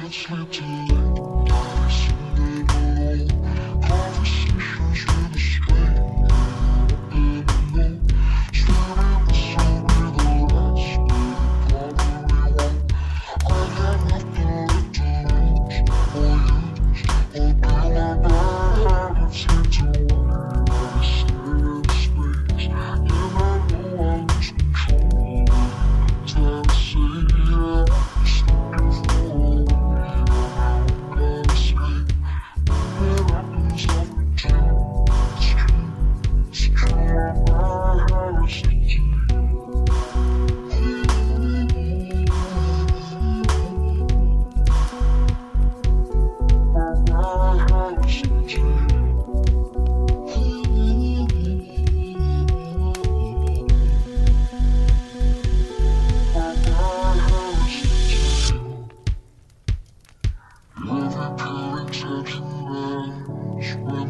I me. change. Squirm, squirm, squirm.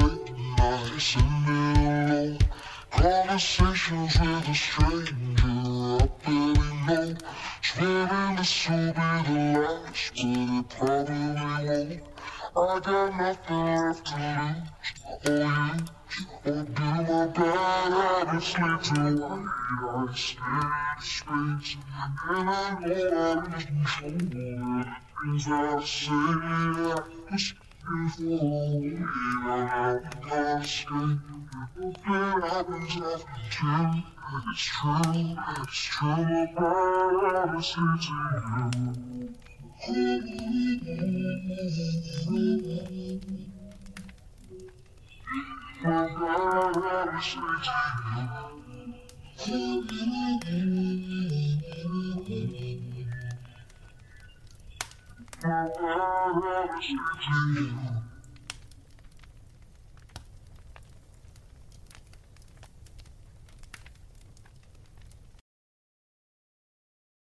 Conversations with a stranger I barely know. Swearing this will be the last, but it probably won't. I got nothing left to lose or use or do my bad to white. I into space and I know in control of things I say. I before we run out of escape. It happens often too. It's true, it's true about honesty to you. About honesty to you. About honesty to you.